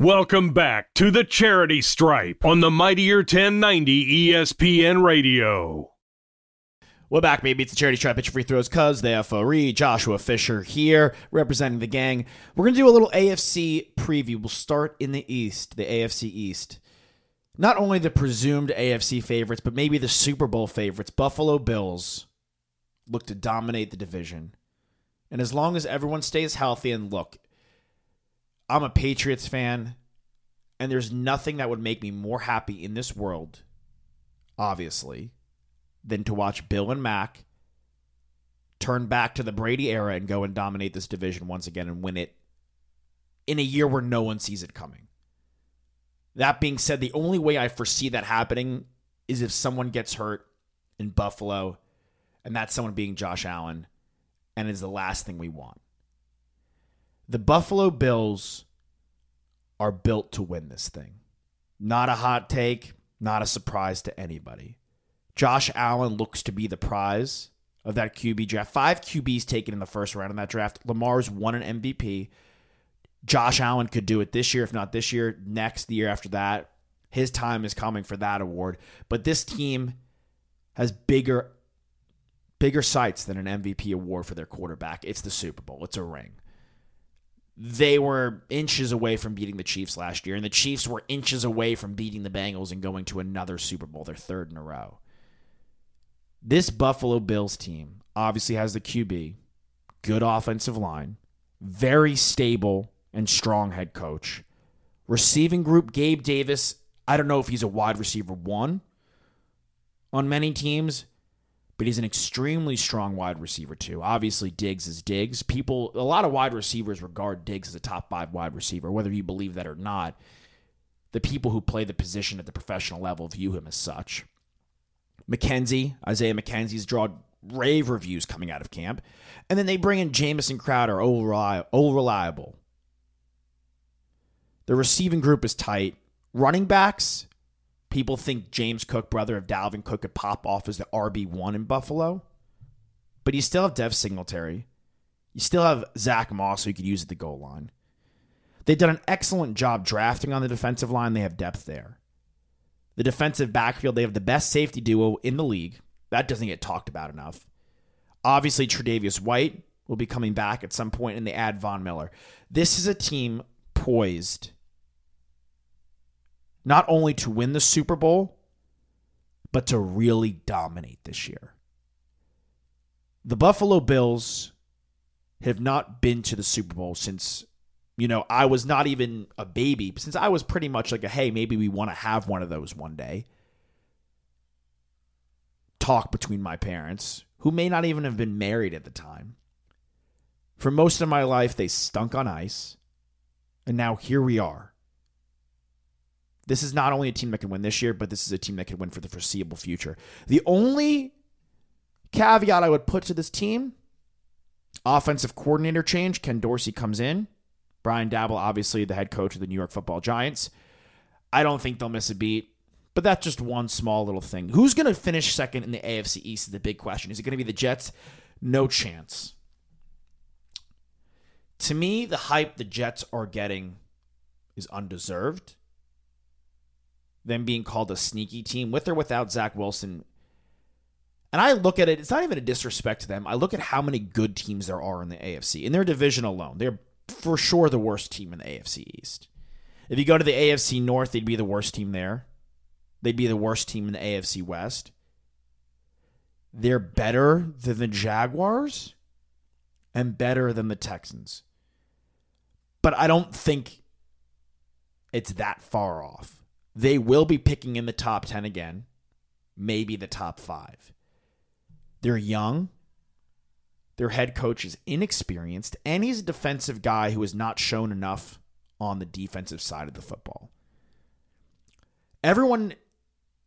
Welcome back to the Charity Stripe on the Mightier 1090 ESPN Radio. We're back, baby. It's the Charity Stripe Pitch Free Throws, cuz the FRE. Joshua Fisher here, representing the gang. We're going to do a little AFC preview. We'll start in the East, the AFC East. Not only the presumed AFC favorites, but maybe the Super Bowl favorites. Buffalo Bills look to dominate the division. And as long as everyone stays healthy, and look, I'm a Patriots fan, and there's nothing that would make me more happy in this world, obviously, than to watch Bill and Mac turn back to the Brady era and go and dominate this division once again and win it in a year where no one sees it coming. That being said, the only way I foresee that happening is if someone gets hurt in Buffalo, and that's someone being Josh Allen, and is the last thing we want. The Buffalo Bills are built to win this thing. Not a hot take, not a surprise to anybody. Josh Allen looks to be the prize of that QB draft. Five QBs taken in the first round in that draft. Lamar's won an MVP. Josh Allen could do it this year, if not this year, next, the year after that. His time is coming for that award. But this team has bigger bigger sights than an MVP award for their quarterback. It's the Super Bowl. It's a ring they were inches away from beating the Chiefs last year, and the Chiefs were inches away from beating the Bengals and going to another Super Bowl, their third in a row. This Buffalo Bills team obviously has the QB, good offensive line, very stable and strong head coach. Receiving group, Gabe Davis, I don't know if he's a wide receiver one on many teams, but he's an extremely strong wide receiver too. Obviously, Diggs is Diggs. People, a lot of wide receivers regard Diggs as a top five wide receiver, whether you believe that or not. The people who play the position at the professional level view him as such. McKenzie, Isaiah McKenzie's drawn rave reviews coming out of camp. And then they bring in Jamison Crowder, all reliable. The receiving group is tight. Running backs, People think James Cook, brother of Dalvin Cook, could pop off as the RB1 in Buffalo. But you still have Dev Singletary. You still have Zach Moss, who you could use at the goal line. They've done an excellent job drafting on the defensive line. They have depth there. The defensive backfield, they have the best safety duo in the league. That doesn't get talked about enough. Obviously, Tre'Davious White will be coming back at some point, and they add Von Miller. This is a team poised not only to win the Super Bowl, but to really dominate this year. The Buffalo Bills have not been to the Super Bowl since, you know, I was not even a baby, since I was pretty much like a hey, maybe we want to have one of those one day. Talk between my parents, who may not even have been married at the time. For most of my life, they stunk on ice. And now here we are this is not only a team that can win this year, but this is a team that can win for the foreseeable future. The only caveat I would put to this team offensive coordinator change. Ken Dorsey comes in. Brian Daboll, obviously the head coach of the New York football Giants. I don't think they'll miss a beat, but that's just one small little thing. Who's going to finish second in the AFC East is the big question. Is it going to be the Jets? No chance. To me, the hype the Jets are getting is undeserved them being called a sneaky team with or without Zach Wilson. And I look at it, it's not even a disrespect to them. I look at how many good teams there are in the AFC. In their division alone, they're for sure the worst team in the AFC East. If you go to the AFC North, they'd be the worst team there. They'd be the worst team in the AFC West. They're better than the Jaguars and better than the Texans. But I don't think it's that far off. They will be picking in the top 10 again, maybe the top five. They're young. Their head coach is inexperienced, and he's a defensive guy who has not shown enough on the defensive side of the football. Everyone,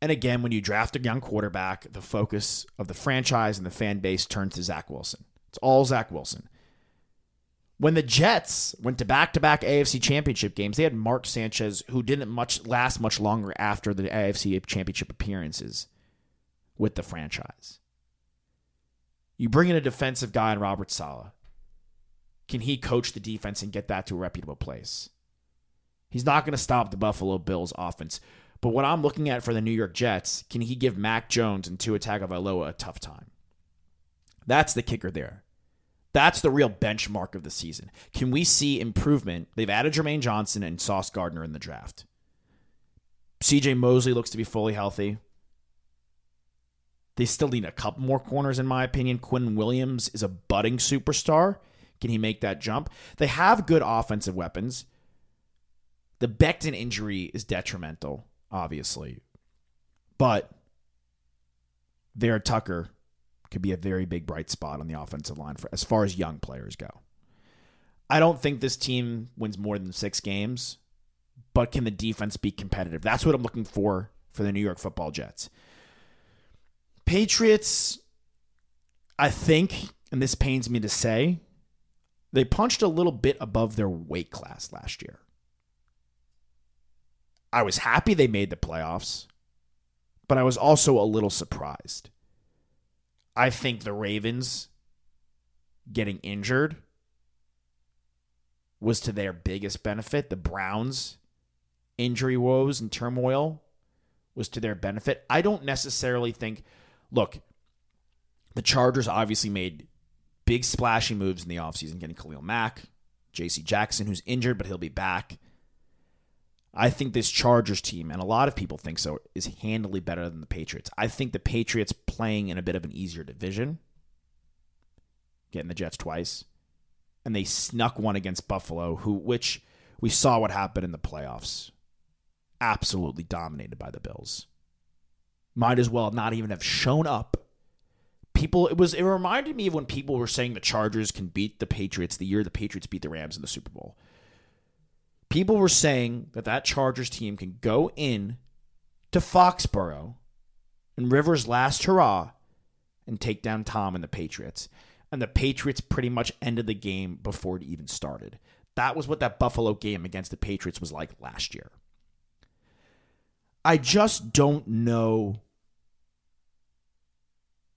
and again, when you draft a young quarterback, the focus of the franchise and the fan base turns to Zach Wilson. It's all Zach Wilson. When the Jets went to back-to-back AFC Championship games, they had Mark Sanchez, who didn't much last much longer after the AFC Championship appearances with the franchise. You bring in a defensive guy in Robert Saleh. Can he coach the defense and get that to a reputable place? He's not going to stop the Buffalo Bills offense. But what I'm looking at for the New York Jets, can he give Mac Jones and Tua Tagovailoa a tough time? That's the kicker there. That's the real benchmark of the season. Can we see improvement? They've added Jermaine Johnson and Sauce Gardner in the draft. CJ Mosley looks to be fully healthy. They still need a couple more corners, in my opinion. Quinn Williams is a budding superstar. Can he make that jump? They have good offensive weapons. The Becton injury is detrimental, obviously. But Vera Tucker could be a very big bright spot on the offensive line for as far as young players go. I don't think this team wins more than six games, but can the defense be competitive? That's what I'm looking for for the New York football Jets. Patriots, I think, and this pains me to say, they punched a little bit above their weight class last year. I was happy they made the playoffs, but I was also a little surprised. I think the Ravens getting injured was to their biggest benefit. The Browns injury woes and turmoil was to their benefit. I don't necessarily think, look, the Chargers obviously made big splashy moves in the offseason, getting Khalil Mack, JC Jackson, who's injured, but he'll be back. I think this Chargers team, and a lot of people think so, is handily better than the Patriots. I think the Patriots playing in a bit of an easier division, getting the Jets twice, and they snuck one against Buffalo, who which we saw what happened in the playoffs. Absolutely dominated by the Bills. Might as well not even have shown up. People it was it reminded me of when people were saying the Chargers can beat the Patriots the year the Patriots beat the Rams in the Super Bowl people were saying that that Chargers team can go in to Foxborough in Rivers' last hurrah and take down Tom and the Patriots. And the Patriots pretty much ended the game before it even started. That was what that Buffalo game against the Patriots was like last year. I just don't know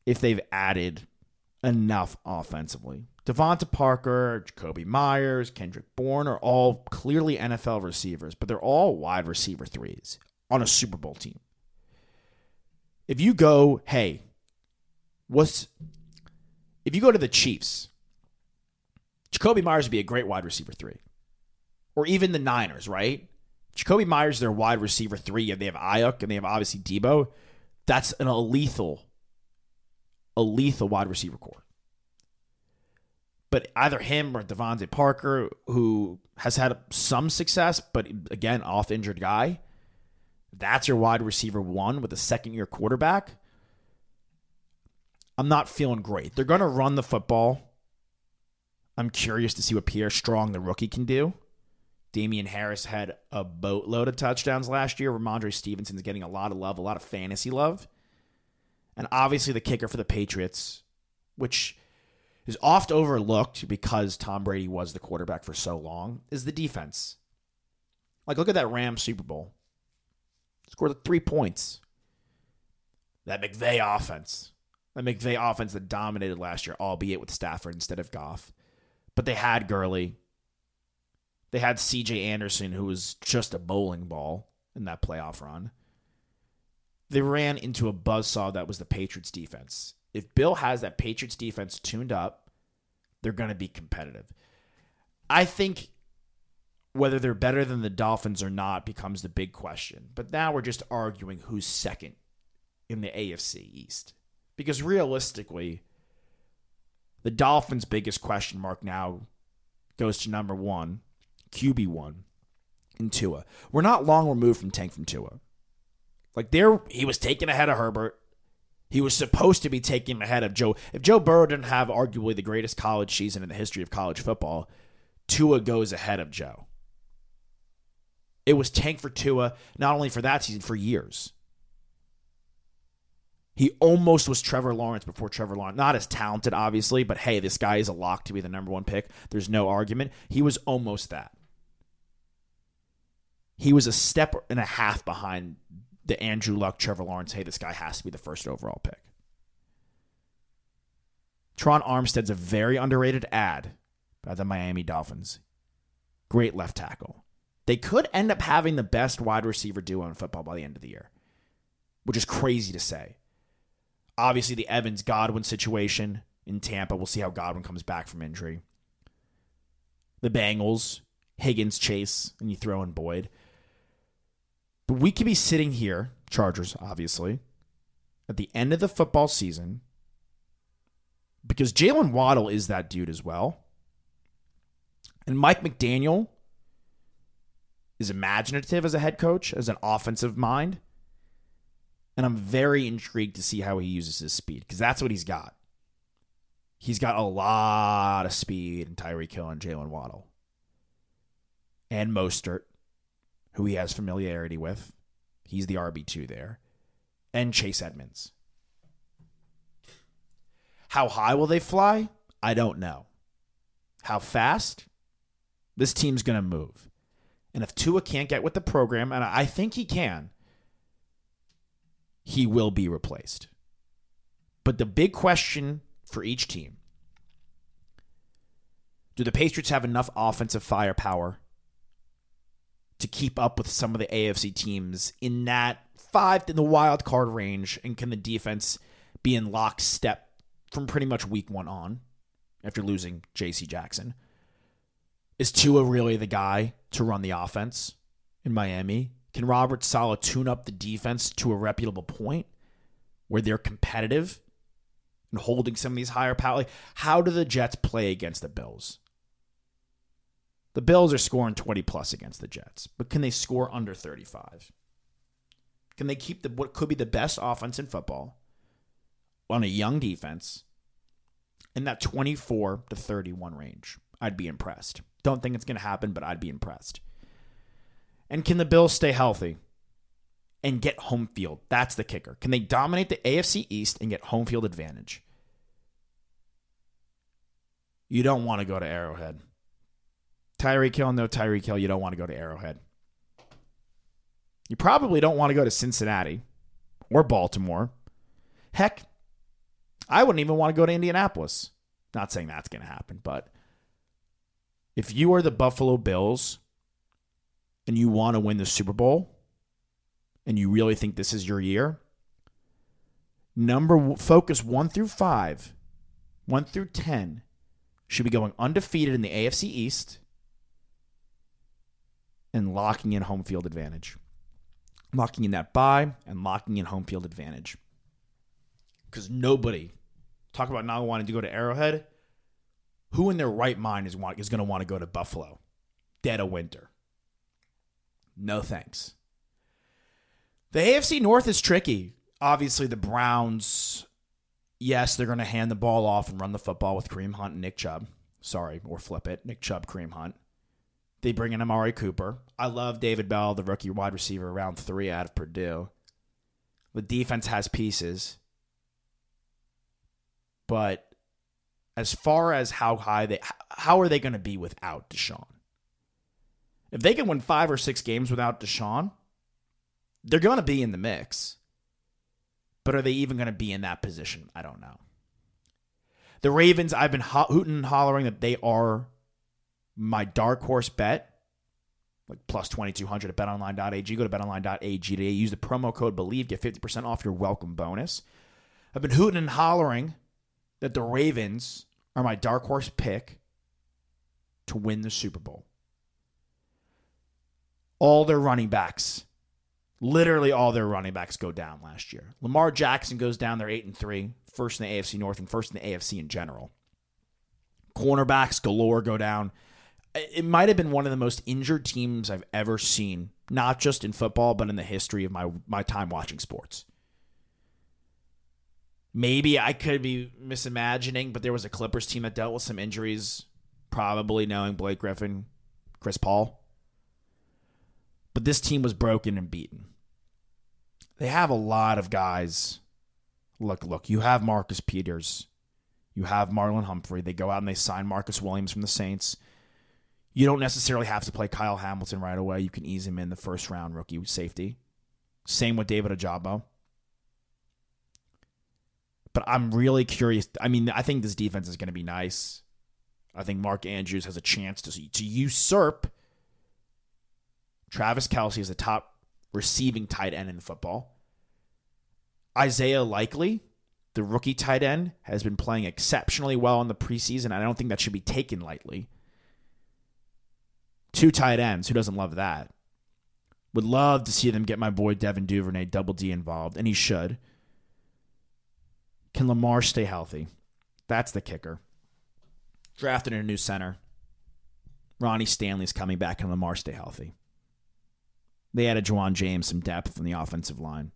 if they've added enough offensively. DeVante Parker, Jakobi Meyers, Kendrick Bourne are all clearly NFL receivers, but they're all wide receiver threes on a Super Bowl team. If you go, hey, what's if you go to the Chiefs, Jakobi Meyers would be a great wide receiver three. Or even the Niners, right? Jakobi Meyers, their wide receiver three. and They have Aiyuk and they have obviously Deebo. That's an a lethal, a lethal wide receiver core but either him or DeVante Parker, who has had some success, but again, off injured guy, that's your wide receiver one with a second year quarterback. I'm not feeling great. They're going to run the football. I'm curious to see what Pierre Strong, the rookie, can do. Damien Harris had a boatload of touchdowns last year. Rhamondre Stevenson's getting a lot of love, a lot of fantasy love. And obviously the kicker for the Patriots, which is oft overlooked because Tom Brady was the quarterback for so long is the defense. Like, look at that Rams Super Bowl. Scored three points. That McVay offense. That McVay offense that dominated last year, albeit with Stafford instead of Goff. But they had Gurley. They had CJ Anderson, who was just a bowling ball in that playoff run. They ran into a buzzsaw that was the Patriots defense if Bill has that Patriots defense tuned up, they're going to be competitive. I think whether they're better than the Dolphins or not becomes the big question. But now we're just arguing who's second in the AFC East. Because realistically, the Dolphins' biggest question mark now goes to number one, QB1, in Tua. We're not long removed from Tank from Tua. Like there, he was taken ahead of Herbert. He was supposed to be taking ahead of Joe. If Joe Burrow didn't have arguably the greatest college season in the history of college football, Tua goes ahead of Joe. It was tank for Tua, not only for that season, for years. He almost was Trevor Lawrence before Trevor Lawrence. Not as talented, obviously, but hey, this guy is a lock to be the number one pick. There's no argument. He was almost that. He was a step and a half behind the Andrew Luck, Trevor Lawrence, hey, this guy has to be the first overall pick. Tron Armstead's a very underrated ad by the Miami Dolphins. Great left tackle. they could end up having the best wide receiver duo in football by the end of the year, which is crazy to say. Obviously, the Evans Godwin situation in Tampa. We'll see how Godwin comes back from injury. The Bengals, Higgins, Chase, and you throw in Boyd. But we could be sitting here, Chargers, obviously, at the end of the football season, because Jalen Waddle is that dude as well. And Mike McDaniel is imaginative as a head coach, as an offensive mind. And I'm very intrigued to see how he uses his speed because that's what he's got. He's got a lot of speed in Tyreek Hill and Jalen Waddle. And Mostert, who he has familiarity with. He's the RB2 there. And Chase Edmonds. How high will they fly? I don't know. How fast? This team's going to move. And if Tua can't get with the program, and I think he can, he will be replaced. But the big question for each team do the Patriots have enough offensive firepower to keep up with some of the AFC teams in that five in the wild card range? And can the defense be in lockstep from pretty much week one on after losing JC Jackson? Is Tua really the guy to run the offense in Miami? Can Robert Saleh tune up the defense to a reputable point where they're competitive and holding some of these higher power? Like, how do the Jets play against the Bills? The Bills are scoring 20 plus against the Jets, but can they score under 35? Can they keep the what could be the best offense in football on a young defense in that 24 to 31 range? I'd be impressed. Don't think it's going to happen, but I'd be impressed. And can the Bills stay healthy and get home field? That's the kicker. Can they dominate the AFC East and get home field advantage? You don't want to go to Arrowhead. Tyreek Hill, no Tyreek Hill, you don't want to go to Arrowhead. You probably don't want to go to Cincinnati or Baltimore. Heck, I wouldn't even want to go to Indianapolis. Not saying that's going to happen, but if you are the Buffalo Bills and you want to win the Super Bowl and you really think this is your year, number focus 1 through 5, 1 through 10 should be going undefeated in the AFC East and locking in home field advantage. Locking in that buy and locking in home field advantage. Because nobody, talk about not wanting to go to Arrowhead, who in their right mind is, want, is going to want to go to Buffalo dead of winter? No thanks. The AFC North is tricky. Obviously, the Browns, yes, they're going to hand the ball off and run the football with Kareem Hunt and Nick Chubb. Sorry, or flip it. Nick Chubb, Kareem Hunt. They bring in Amari Cooper. I love David Bell, the rookie wide receiver, round three out of Purdue. The defense has pieces. But as far as how high they how are they going to be without Deshaun? If they can win 5 or 6 games without Deshaun, they're going to be in the mix. But are they even going to be in that position? I don't know. The Ravens, I've been ho- hooting and hollering that they are my dark horse bet, like plus 2200 at betonline.ag. Go to betonline.ag today. Use the promo code BELIEVE. Get 50% off your welcome bonus. I've been hooting and hollering that the Ravens are my dark horse pick to win the Super Bowl. All their running backs, literally all their running backs go down last year. Lamar Jackson goes down. They're 8 and 3, first in the AFC North and first in the AFC in general. Cornerbacks galore go down. It might have been one of the most injured teams I've ever seen, not just in football, but in the history of my, my time watching sports. Maybe I could be misimagining, but there was a Clippers team that dealt with some injuries, probably knowing Blake Griffin, Chris Paul. But this team was broken and beaten. They have a lot of guys. Look, look, you have Marcus Peters. You have Marlon Humphrey. They go out and they sign Marcus Williams from the Saints. You don't necessarily have to play Kyle Hamilton right away. You can ease him in the first round rookie safety. Same with David Ojabo. But I'm really curious. I mean, I think this defense is going to be nice. I think Mark Andrews has a chance to to usurp Travis Kelce is the top receiving tight end in football. Isaiah Likely, the rookie tight end, has been playing exceptionally well in the preseason. I don't think that should be taken lightly. Two tight ends. Who doesn't love that? Would love to see them get my boy Devin Duvernay, double D, involved, and he should. Can Lamar stay healthy? That's the kicker. Drafted a new center. Ronnie Stanley's coming back. Can Lamar stay healthy? They added Ja'Wuan James some depth in the offensive line.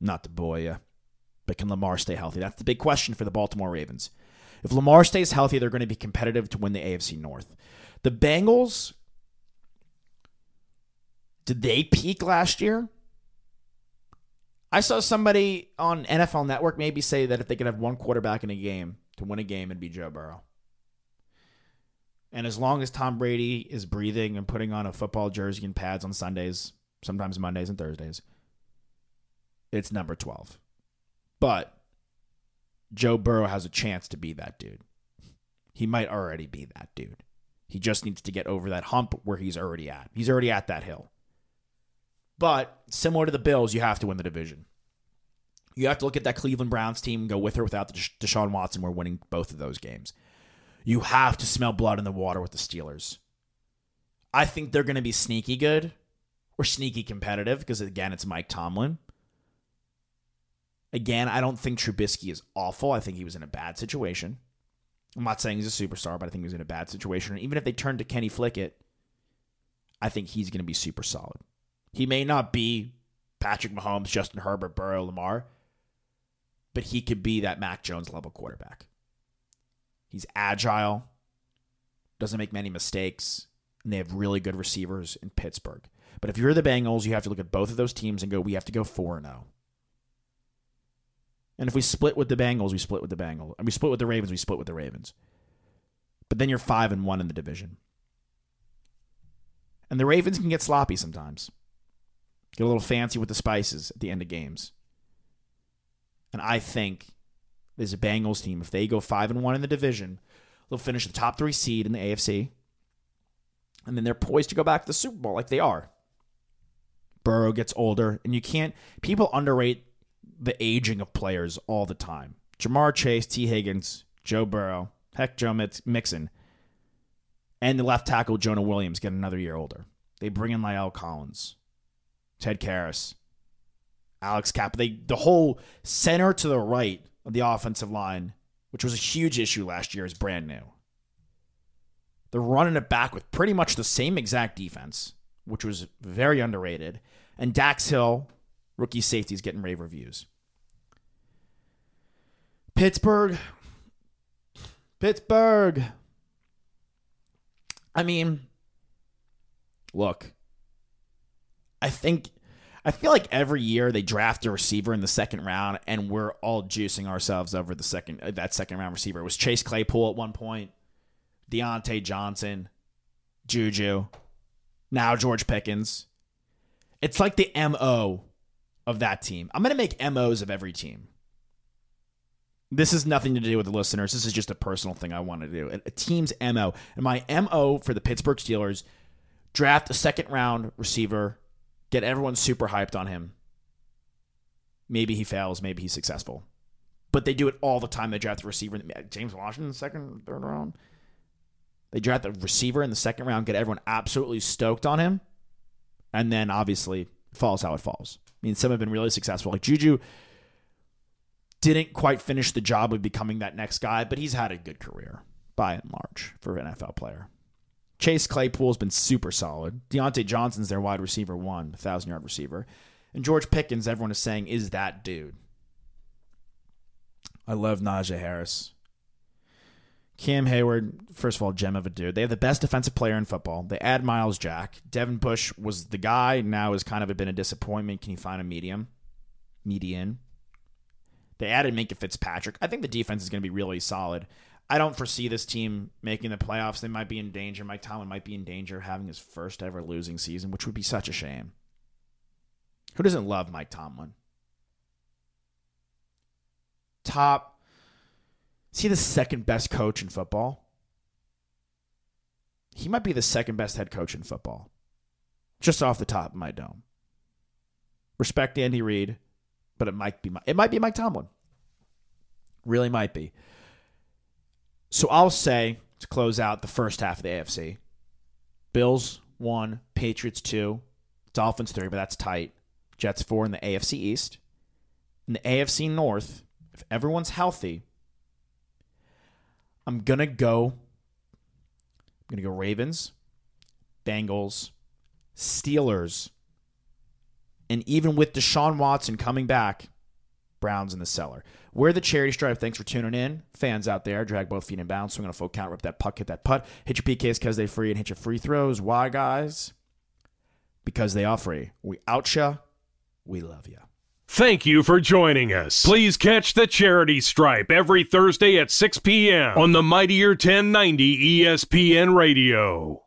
Not to boy you, but can Lamar stay healthy? That's the big question for the Baltimore Ravens. If Lamar stays healthy, they're going to be competitive to win the AFC North. The Bengals, did they peak last year? I saw somebody on NFL Network maybe say that if they could have one quarterback in a game to win a game, it'd be Joe Burrow. And as long as Tom Brady is breathing and putting on a football jersey and pads on Sundays, sometimes Mondays and Thursdays, it's number 12. But Joe Burrow has a chance to be that dude. He might already be that dude. He just needs to get over that hump where he's already at. He's already at that hill. But similar to the Bills, you have to win the division. You have to look at that Cleveland Browns team and go with or without the Deshaun Watson. We're winning both of those games. You have to smell blood in the water with the Steelers. I think they're going to be sneaky good or sneaky competitive because, again, it's Mike Tomlin. Again, I don't think Trubisky is awful. I think he was in a bad situation. I'm not saying he's a superstar, but I think he's in a bad situation. And even if they turn to Kenny Pickett, I think he's going to be super solid. He may not be Patrick Mahomes, Justin Herbert, Burrow, Lamar, but he could be that Mac Jones level quarterback. He's agile, doesn't make many mistakes, and they have really good receivers in Pittsburgh. But if you're the Bengals, you have to look at both of those teams and go, we have to go 4 0. And if we split with the Bengals, we split with the Bengals. And we split with the Ravens, we split with the Ravens. But then you're 5 and 1 in the division. And the Ravens can get sloppy sometimes. Get a little fancy with the spices at the end of games. And I think there's a Bengals team. If they go five and one in the division, they'll finish the top three seed in the AFC. And then they're poised to go back to the Super Bowl like they are. Burrow gets older, and you can't people underrate the aging of players all the time. Ja'Marr Chase, Tee Higgins, Joe Burrow, heck Joe Mixon, and the left tackle Jonah Williams get another year older. They bring in La'el Collins. Ted Karras, Alex Cap. They the whole center to the right of the offensive line, which was a huge issue last year, is brand new. They're running it back with pretty much the same exact defense, which was very underrated. And Dax Hill, rookie safety, is getting rave reviews. Pittsburgh. Pittsburgh. I mean, look, I think I feel like every year they draft a receiver in the second round, and we're all juicing ourselves over the second uh, that second round receiver. It was Chase Claypool at one point, Diontae Johnson, Juju, now George Pickens. It's like the mo of that team. I'm gonna make mos of every team. This is nothing to do with the listeners. This is just a personal thing I want to do. A team's mo, and my mo for the Pittsburgh Steelers: draft a second round receiver get everyone super hyped on him. Maybe he fails, maybe he's successful. But they do it all the time. They draft the receiver, James Washington, second, third round. They draft the receiver in the second round, get everyone absolutely stoked on him, and then obviously falls how it falls. I mean, some have been really successful. Like Juju didn't quite finish the job of becoming that next guy, but he's had a good career by and large for an NFL player. Chase Claypool's been super solid. Diontae Johnson's their wide receiver one, thousand yard receiver. And George Pickens, everyone is saying, is that dude. I love Najee Harris. Cam Heyward, first of all, gem of a dude. They have the best defensive player in football. They add Myles Jack. Devin Bush was the guy. Now has kind of been a disappointment. Can you find a medium? Median. They added Minkah Fitzpatrick. I think the defense is going to be really solid. I don't foresee this team making the playoffs. They might be in danger. Mike Tomlin might be in danger of having his first ever losing season, which would be such a shame. Who doesn't love Mike Tomlin? Top. Is he the second best coach in football? He might be the second best head coach in football. just off the top of my dome. Respect Andy Reid, but it might be it might be Mike Tomlin. Really might be. So I'll say to close out the first half of the AFC. Bills one, Patriots two, Dolphins three, but that's tight. Jets four in the AFC East. In the AFC North, if everyone's healthy, I'm gonna go. I'm gonna go Ravens, Bengals, Steelers, and even with Deshaun Watson coming back, Browns in the cellar. We're the charity stripe. Thanks for tuning in. Fans out there, drag both feet and bounce. Swing gonna full count, rip that puck, hit that putt. Hit your PKs because they free and hit your free throws. Why, guys? Because they are free. We out ya. We love ya. Thank you for joining us. Please catch the charity stripe every Thursday at 6 p.m. on the Mightier 1090 ESPN Radio.